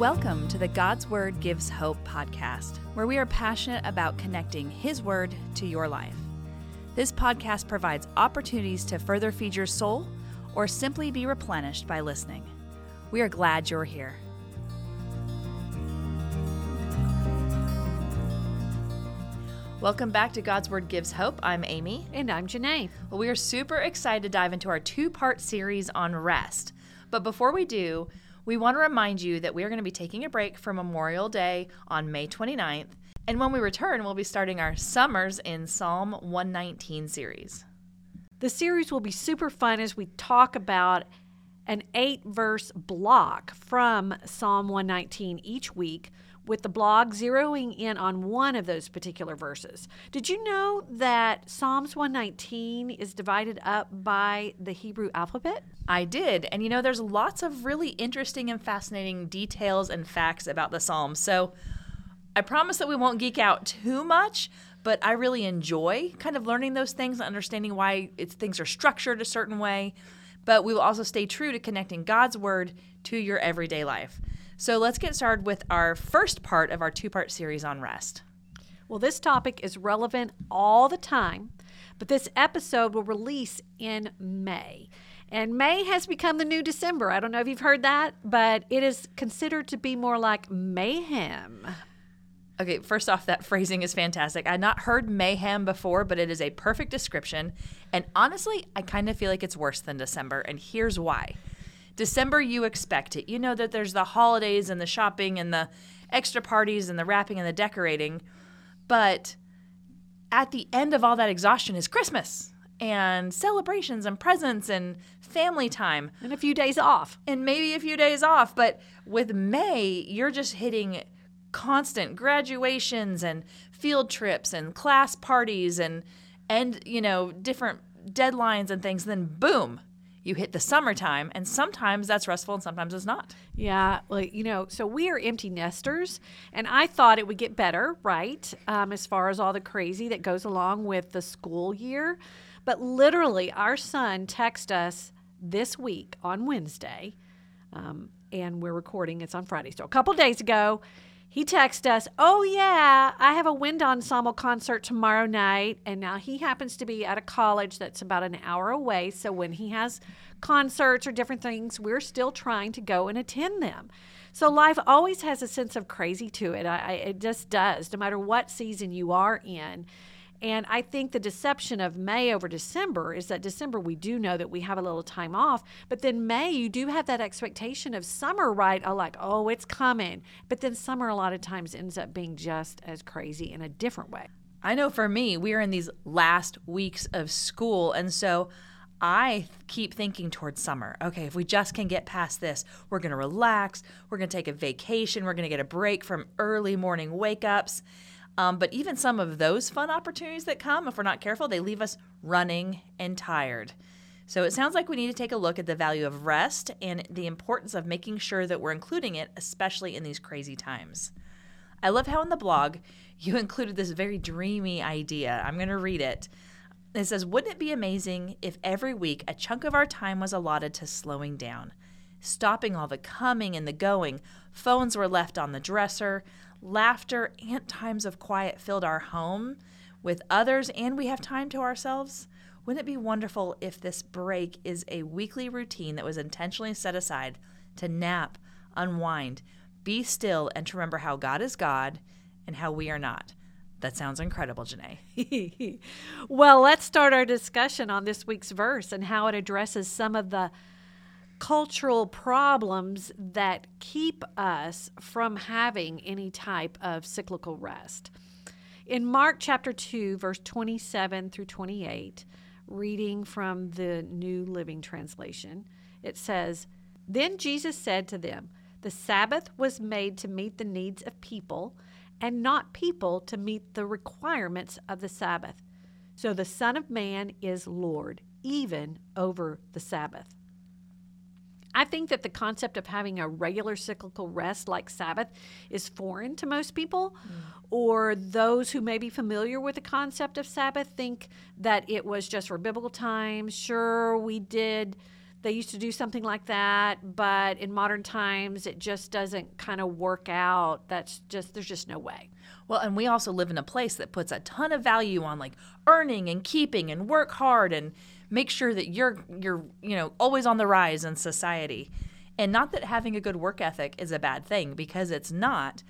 Welcome to the God's Word Gives Hope podcast, where we are passionate about connecting His Word to your life. This podcast provides opportunities to further feed your soul or simply be replenished by listening. We are glad you're here. Welcome back to God's Word Gives Hope. I'm Amy. And I'm Janae. Well, we are super excited to dive into our two part series on rest. But before we do, we want to remind you that we are going to be taking a break for Memorial Day on May 29th. And when we return, we'll be starting our Summers in Psalm 119 series. The series will be super fun as we talk about an eight verse block from Psalm 119 each week with the blog zeroing in on one of those particular verses. Did you know that Psalms 119 is divided up by the Hebrew alphabet? I did. And you know, there's lots of really interesting and fascinating details and facts about the Psalms. So I promise that we won't geek out too much, but I really enjoy kind of learning those things and understanding why things are structured a certain way. But we will also stay true to connecting God's word to your everyday life. So let's get started with our first part of our two part series on rest. Well, this topic is relevant all the time, but this episode will release in May. And May has become the new December. I don't know if you've heard that, but it is considered to be more like mayhem. Okay, first off, that phrasing is fantastic. I'd not heard mayhem before, but it is a perfect description. And honestly, I kind of feel like it's worse than December, and here's why. December, you expect it. You know that there's the holidays and the shopping and the extra parties and the wrapping and the decorating. But at the end of all that exhaustion is Christmas and celebrations and presents and family time. And a few days off. And maybe a few days off. But with May, you're just hitting constant graduations and field trips and class parties and and you know different deadlines and things then boom you hit the summertime and sometimes that's restful and sometimes it's not. Yeah well you know so we are empty nesters and i thought it would get better right um, as far as all the crazy that goes along with the school year. But literally our son texted us this week on wednesday um, and we're recording it's on friday so a couple days ago he texted us, Oh, yeah, I have a wind ensemble concert tomorrow night. And now he happens to be at a college that's about an hour away. So when he has concerts or different things, we're still trying to go and attend them. So life always has a sense of crazy to it. I, I, it just does, no matter what season you are in. And I think the deception of May over December is that December we do know that we have a little time off, but then May you do have that expectation of summer, right? Oh, like, oh, it's coming. But then summer a lot of times ends up being just as crazy in a different way. I know for me, we are in these last weeks of school. And so I keep thinking towards summer. Okay, if we just can get past this, we're going to relax. We're going to take a vacation. We're going to get a break from early morning wake ups. Um, but even some of those fun opportunities that come, if we're not careful, they leave us running and tired. So it sounds like we need to take a look at the value of rest and the importance of making sure that we're including it, especially in these crazy times. I love how in the blog you included this very dreamy idea. I'm going to read it. It says, Wouldn't it be amazing if every week a chunk of our time was allotted to slowing down? Stopping all the coming and the going, phones were left on the dresser, laughter and times of quiet filled our home with others, and we have time to ourselves. Wouldn't it be wonderful if this break is a weekly routine that was intentionally set aside to nap, unwind, be still, and to remember how God is God and how we are not? That sounds incredible, Janae. well, let's start our discussion on this week's verse and how it addresses some of the cultural problems that keep us from having any type of cyclical rest. In Mark chapter 2, verse 27 through 28, reading from the New Living Translation, it says, Then Jesus said to them, The Sabbath was made to meet the needs of people, and not people to meet the requirements of the Sabbath. So the Son of Man is Lord, even over the Sabbath. I think that the concept of having a regular cyclical rest like Sabbath is foreign to most people, mm. or those who may be familiar with the concept of Sabbath think that it was just for biblical times. Sure, we did they used to do something like that, but in modern times, it just doesn't kind of work out. That's just, there's just no way. Well, and we also live in a place that puts a ton of value on like earning and keeping and work hard and make sure that you're you're, you know, always on the rise in society. And not that having a good work ethic is a bad thing because it's not,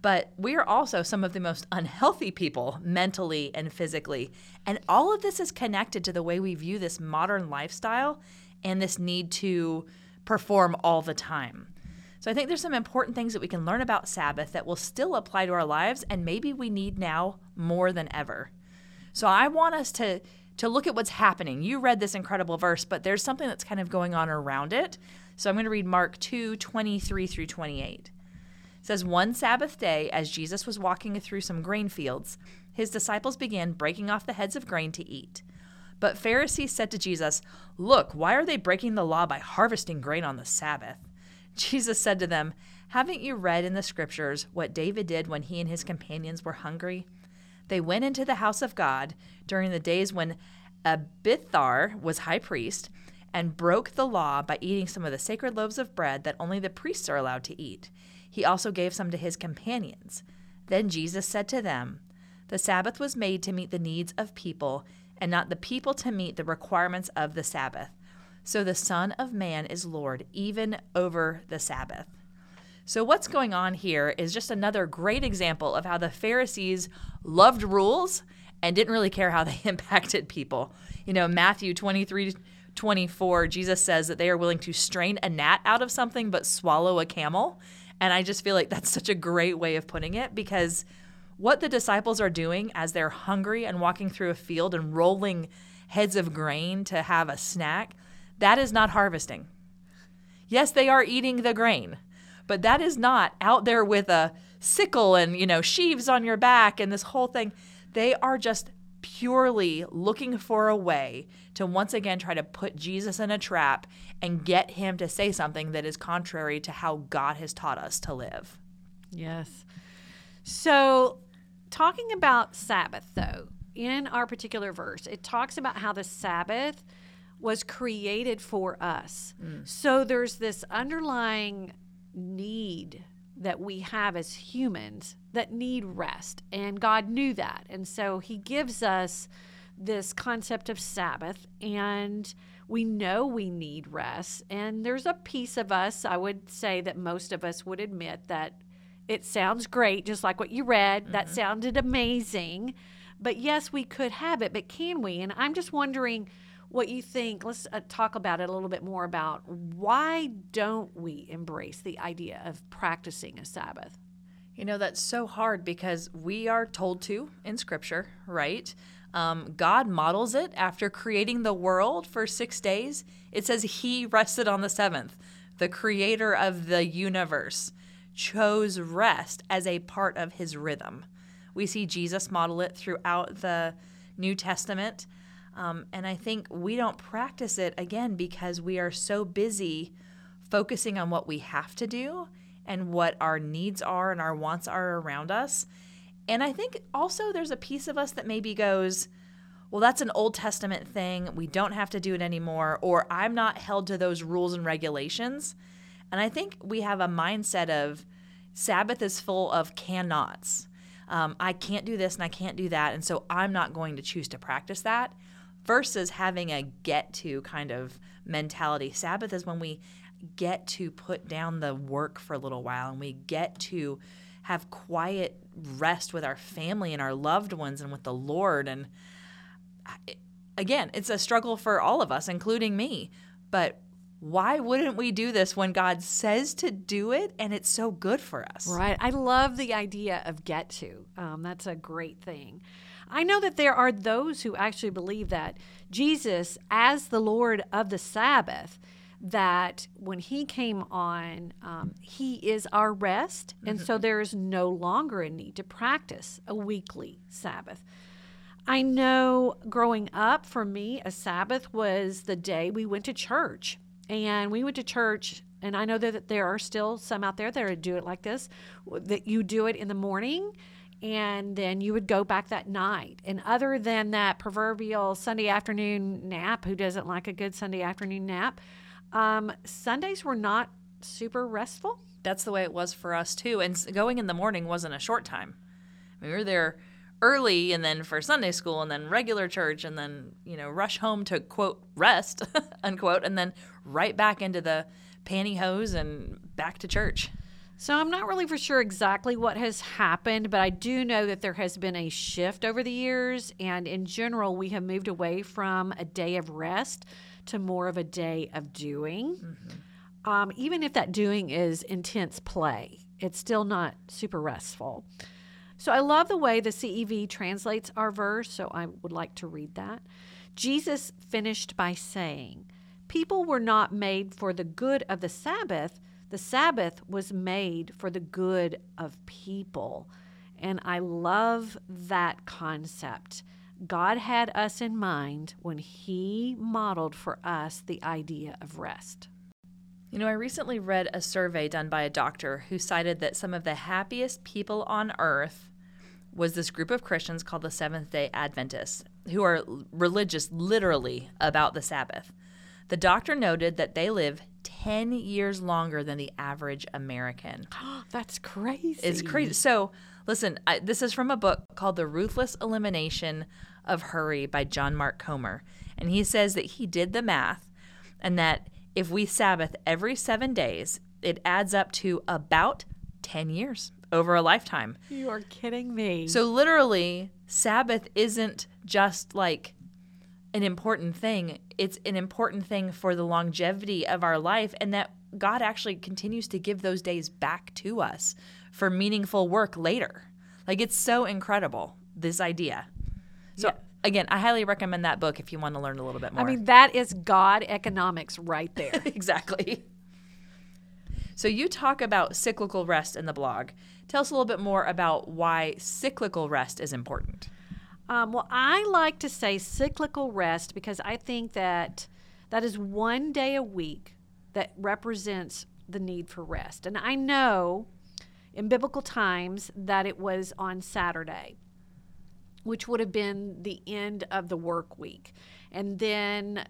but we are also some of the most unhealthy people mentally and physically. And all of this is connected to the way we view this modern lifestyle and this need to perform all the time. So I think there's some important things that we can learn about Sabbath that will still apply to our lives and maybe we need now more than ever. So I want us to to look at what's happening. You read this incredible verse, but there's something that's kind of going on around it. So I'm going to read Mark 2, 23 through 28. It says, One Sabbath day, as Jesus was walking through some grain fields, his disciples began breaking off the heads of grain to eat. But Pharisees said to Jesus, Look, why are they breaking the law by harvesting grain on the Sabbath? Jesus said to them, Haven't you read in the scriptures what David did when he and his companions were hungry? They went into the house of God during the days when Abiathar was high priest and broke the law by eating some of the sacred loaves of bread that only the priests are allowed to eat. He also gave some to his companions. Then Jesus said to them, The Sabbath was made to meet the needs of people and not the people to meet the requirements of the Sabbath. So the Son of Man is Lord, even over the Sabbath. So, what's going on here is just another great example of how the Pharisees loved rules and didn't really care how they impacted people. You know, Matthew 23 24, Jesus says that they are willing to strain a gnat out of something but swallow a camel. And I just feel like that's such a great way of putting it because what the disciples are doing as they're hungry and walking through a field and rolling heads of grain to have a snack, that is not harvesting. Yes, they are eating the grain, but that is not out there with a sickle and, you know, sheaves on your back and this whole thing. They are just purely looking for a way to once again try to put Jesus in a trap and get him to say something that is contrary to how God has taught us to live. Yes. So, talking about Sabbath, though, in our particular verse, it talks about how the Sabbath was created for us. Mm. So, there's this underlying need that we have as humans that need rest. And God knew that. And so, He gives us this concept of Sabbath. And we know we need rest. And there's a piece of us, I would say, that most of us would admit that it sounds great, just like what you read. Mm-hmm. That sounded amazing. But yes, we could have it, but can we? And I'm just wondering what you think. Let's uh, talk about it a little bit more about why don't we embrace the idea of practicing a Sabbath? You know, that's so hard because we are told to in Scripture, right? Um, God models it after creating the world for six days. It says He rested on the seventh, the creator of the universe chose rest as a part of his rhythm. We see Jesus model it throughout the New Testament. Um, and I think we don't practice it again because we are so busy focusing on what we have to do and what our needs are and our wants are around us. And I think also there's a piece of us that maybe goes, well, that's an Old Testament thing. We don't have to do it anymore. Or I'm not held to those rules and regulations. And I think we have a mindset of Sabbath is full of cannots. Um, I can't do this and I can't do that. And so I'm not going to choose to practice that versus having a get to kind of mentality. Sabbath is when we get to put down the work for a little while and we get to have quiet rest with our family and our loved ones and with the Lord. And again, it's a struggle for all of us, including me. But why wouldn't we do this when God says to do it and it's so good for us? Right. I love the idea of get to. Um, that's a great thing. I know that there are those who actually believe that Jesus, as the Lord of the Sabbath, that when he came on, um, he is our rest. And so mm-hmm. there is no longer a need to practice a weekly Sabbath. I know growing up for me, a Sabbath was the day we went to church. And we went to church, and I know that there are still some out there that do it like this that you do it in the morning and then you would go back that night. And other than that proverbial Sunday afternoon nap, who doesn't like a good Sunday afternoon nap? Um, Sundays were not super restful. That's the way it was for us too. And going in the morning wasn't a short time. We were there early and then for Sunday school and then regular church and then, you know, rush home to quote rest, unquote, and then right back into the pantyhose and back to church. So I'm not really for sure exactly what has happened, but I do know that there has been a shift over the years. And in general, we have moved away from a day of rest to more of a day of doing. Um, even if that doing is intense play, it's still not super restful. So I love the way the CEV translates our verse, so I would like to read that. Jesus finished by saying, People were not made for the good of the Sabbath, the Sabbath was made for the good of people. And I love that concept. God had us in mind when He modeled for us the idea of rest. You know, I recently read a survey done by a doctor who cited that some of the happiest people on earth was this group of Christians called the Seventh day Adventists, who are religious literally about the Sabbath. The doctor noted that they live 10 years longer than the average American. That's crazy. It's crazy. So, listen, I, this is from a book called The Ruthless Elimination of Hurry by John Mark Comer. And he says that he did the math and that if we Sabbath every seven days, it adds up to about 10 years over a lifetime. You are kidding me. So, literally, Sabbath isn't just like an important thing, it's an important thing for the longevity of our life, and that God actually continues to give those days back to us for meaningful work later. Like, it's so incredible, this idea. So, Yeah. again, I highly recommend that book if you want to learn a little bit more. I mean, that is God economics right there. exactly. So you talk about cyclical rest in the blog. Tell us a little bit more about why cyclical rest is important. Um, well, I like to say cyclical rest because I think that that is one day a week that represents the need for rest. And I know in biblical times that it was on Saturday, which would have been the end of the work week. And then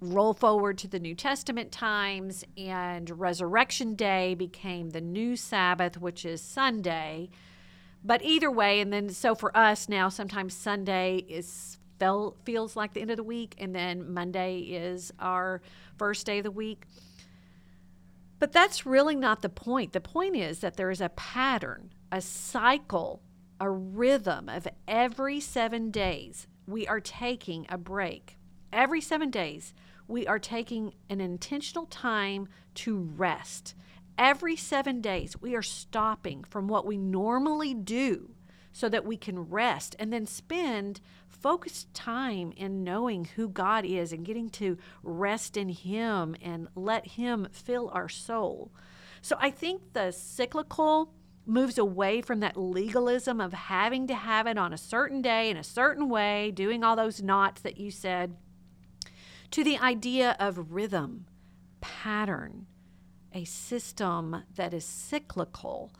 roll forward to the New Testament times, and Resurrection Day became the new Sabbath, which is Sunday. But either way, and then so for us now, sometimes Sunday is felt feels like the end of the week, and then Monday is our first day of the week. But that's really not the point. The point is that there is a pattern, a cycle, a rhythm of every seven days we are taking a break. Every seven days we are taking an intentional time to rest. Every seven days we are stopping from what we normally do so that we can rest and then spend focused time in knowing who God is and getting to rest in Him and let Him fill our soul. So I think the cyclical moves away from that legalism of having to have it on a certain day in a certain way, doing all those knots that you said, to the idea of rhythm, pattern, a system that is cyclical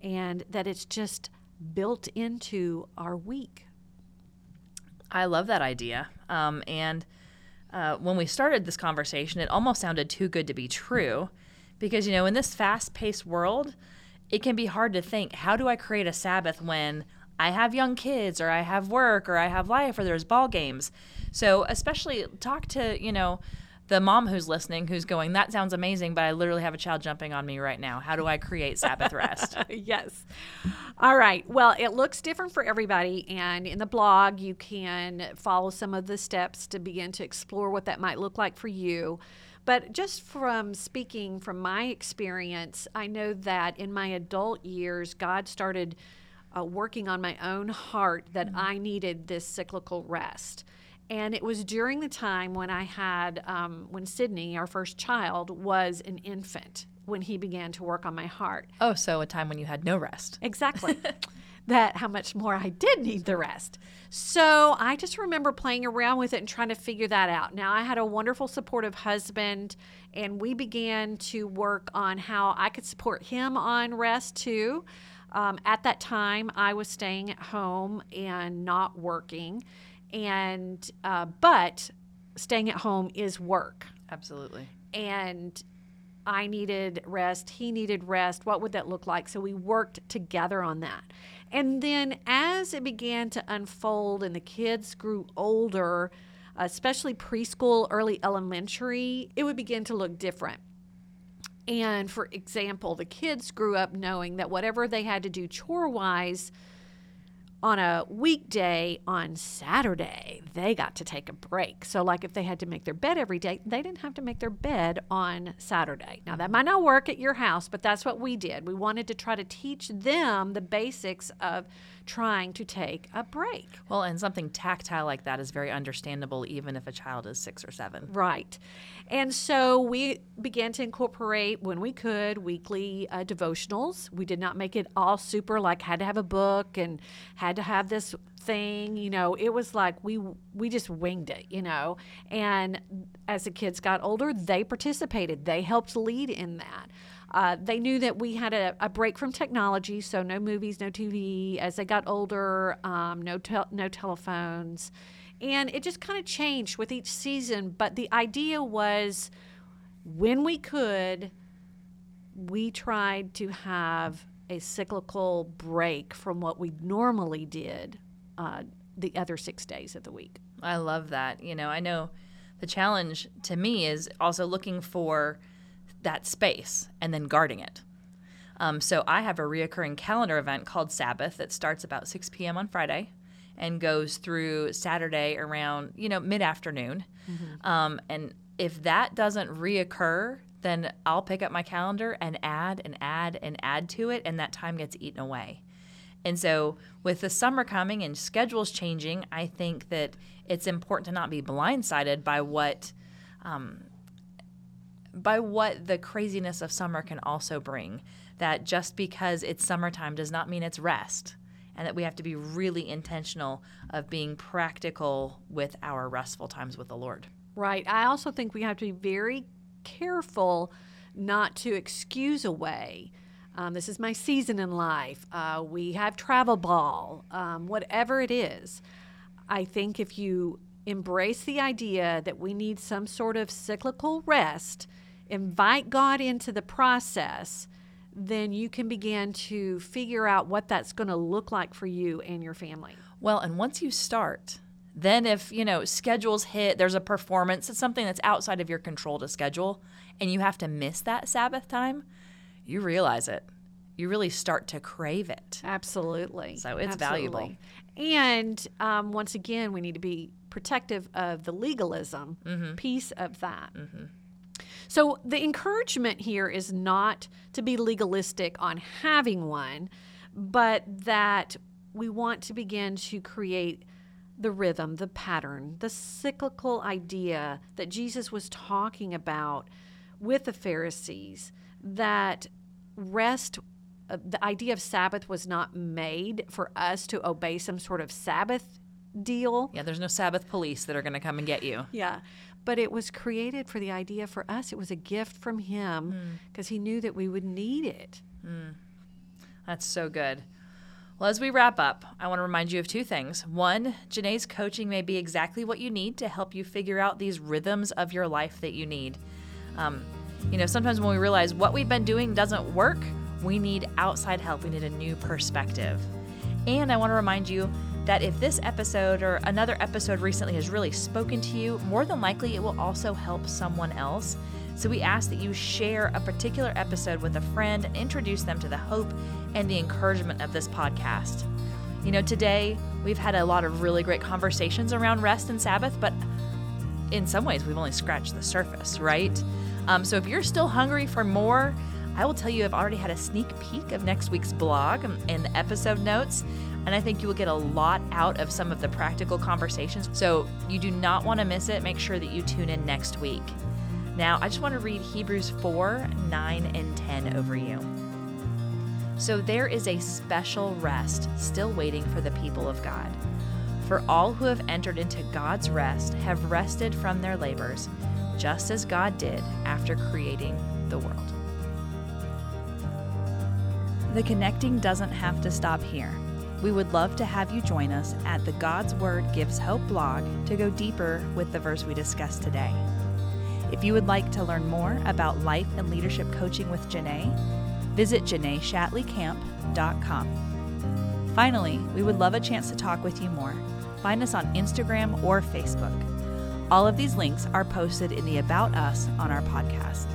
and that it's just built into our week. I love that idea. Um, and uh, when we started this conversation, it almost sounded too good to be true because, you know, in this fast paced world, it can be hard to think how do I create a Sabbath when I have young kids or I have work or I have life or there's ball games. So, especially talk to, you know, the mom who's listening who's going, that sounds amazing, but I literally have a child jumping on me right now. How do I create Sabbath rest? yes. All right. Well, it looks different for everybody. And in the blog, you can follow some of the steps to begin to explore what that might look like for you. But just from speaking from my experience, I know that in my adult years, God started uh, working on my own heart that I needed this cyclical rest. And it was during the time when I had, um, when Sydney, our first child, was an infant, when he began to work on my heart. oh, so a time when you had no rest. Exactly. that how much more I did need the rest. So I just remember playing around with it and trying to figure that out. Now I had a wonderful supportive husband and we began to work on how I could support him on rest too. Um, at that time, I was staying at home and not working, and uh, but staying at home is work. Absolutely. and I needed rest, he needed rest. What would that look like? So we worked together on that. And then as it began to unfold and the kids grew older, especially preschool, early elementary, it would begin to look different. And for example, the kids grew up knowing that whatever they had to do chore wise, on a weekday on Saturday, they got to take a break. So, like if they had to make their bed every day, they didn't have to make their bed on Saturday. Now, that might not work at your house, but that's what we did. We wanted to try to teach them the basics of trying to take a break. Well, and something tactile like that is very understandable, even if a child is six or seven. Right. And so we began to incorporate, when we could, weekly uh, devotionals. We did not make it all super like had to have a book and had to have this thing you know it was like we we just winged it you know and as the kids got older they participated they helped lead in that uh, they knew that we had a, a, break from technology, so no movies, no TV. As they got older, um, no te- no telephones, and it just kind of changed with each season. But the idea was, when we could, we tried to have a cyclical break from what we normally did uh, the other six days of the week. I love that. You know, I know the challenge to me is also looking for that space and then guarding it. Um, so I have a reoccurring calendar event called Sabbath that starts about 6 p.m. on Friday and goes through Saturday around you know mid afternoon. Mm-hmm. Um, and if that doesn't reoccur, then I'll pick up my calendar and add and add and add to it, and that time gets eaten away. And so, with the summer coming and schedules changing, I think that it's important to not be blindsided by what um, by what the craziness of summer can also bring. That just because it's summertime does not mean it's rest, and that we have to be really intentional of being practical with our restful times with the Lord. Right. I also think we have to be very careful not to excuse away. Um, this is my season in life. Uh, we have travel ball, um, whatever it is. I think if you embrace the idea that we need some sort of cyclical rest, invite God into the process, then you can begin to figure out what that's going to look like for you and your family. Well, and once you start, then if, you know, schedules hit, there's a performance, it's something that's outside of your control to schedule, and you have to miss that Sabbath time, you realize it. You really start to crave it. Absolutely. So it's Absolutely. valuable. And um, once again, we need to be protective of the legalism mm-hmm. piece of that. Mm-hmm. So the encouragement here is not to be legalistic on having one, but that we want to begin to create the rhythm, the pattern, the cyclical idea that Jesus was talking about with the Pharisees that rest uh, the idea of Sabbath was not made for us to obey some sort of Sabbath deal. Yeah, there's no Sabbath police that are going to come and get you. Yeah but it was created for the idea for us. It was a gift from Him because hmm. mm. He knew that we would need it. Mm. That's so good. Well, as we wrap up, I want to remind you of two things. One, Janae's coaching may be exactly what you need to help you figure out these rhythms of your life that you need. Um, you know, sometimes when we realize what we've been doing doesn't work, we need outside help. We need a new perspective. And I want to remind you that if this episode or another episode recently has really spoken to you, more than likely it will also help someone else. So we ask that you share a particular episode with a friend and introduce them to the hope and the encouragement of this podcast. You know, today we've had a lot of really great conversations around rest and Sabbath, but in some ways we've only scratched the surface, right? Um, so if you're still hungry for more, I will tell you I've already had a sneak peek of next week's blog and the episode notes. And I think you will get a lot out of some of the practical conversations. So you do not want to miss it. Make sure that you tune in next week. Now, I just want to read Hebrews 4 9 and 10 over you. So there is a special rest still waiting for the people of God. For all who have entered into God's rest have rested from their labors, just as God did after creating the world. The connecting doesn't have to stop here. We would love to have you join us at the God's Word Gives Hope blog to go deeper with the verse we discussed today. If you would like to learn more about life and leadership coaching with Janae, visit JanaeShatleyCamp.com. Finally, we would love a chance to talk with you more. Find us on Instagram or Facebook. All of these links are posted in the About Us on our podcast.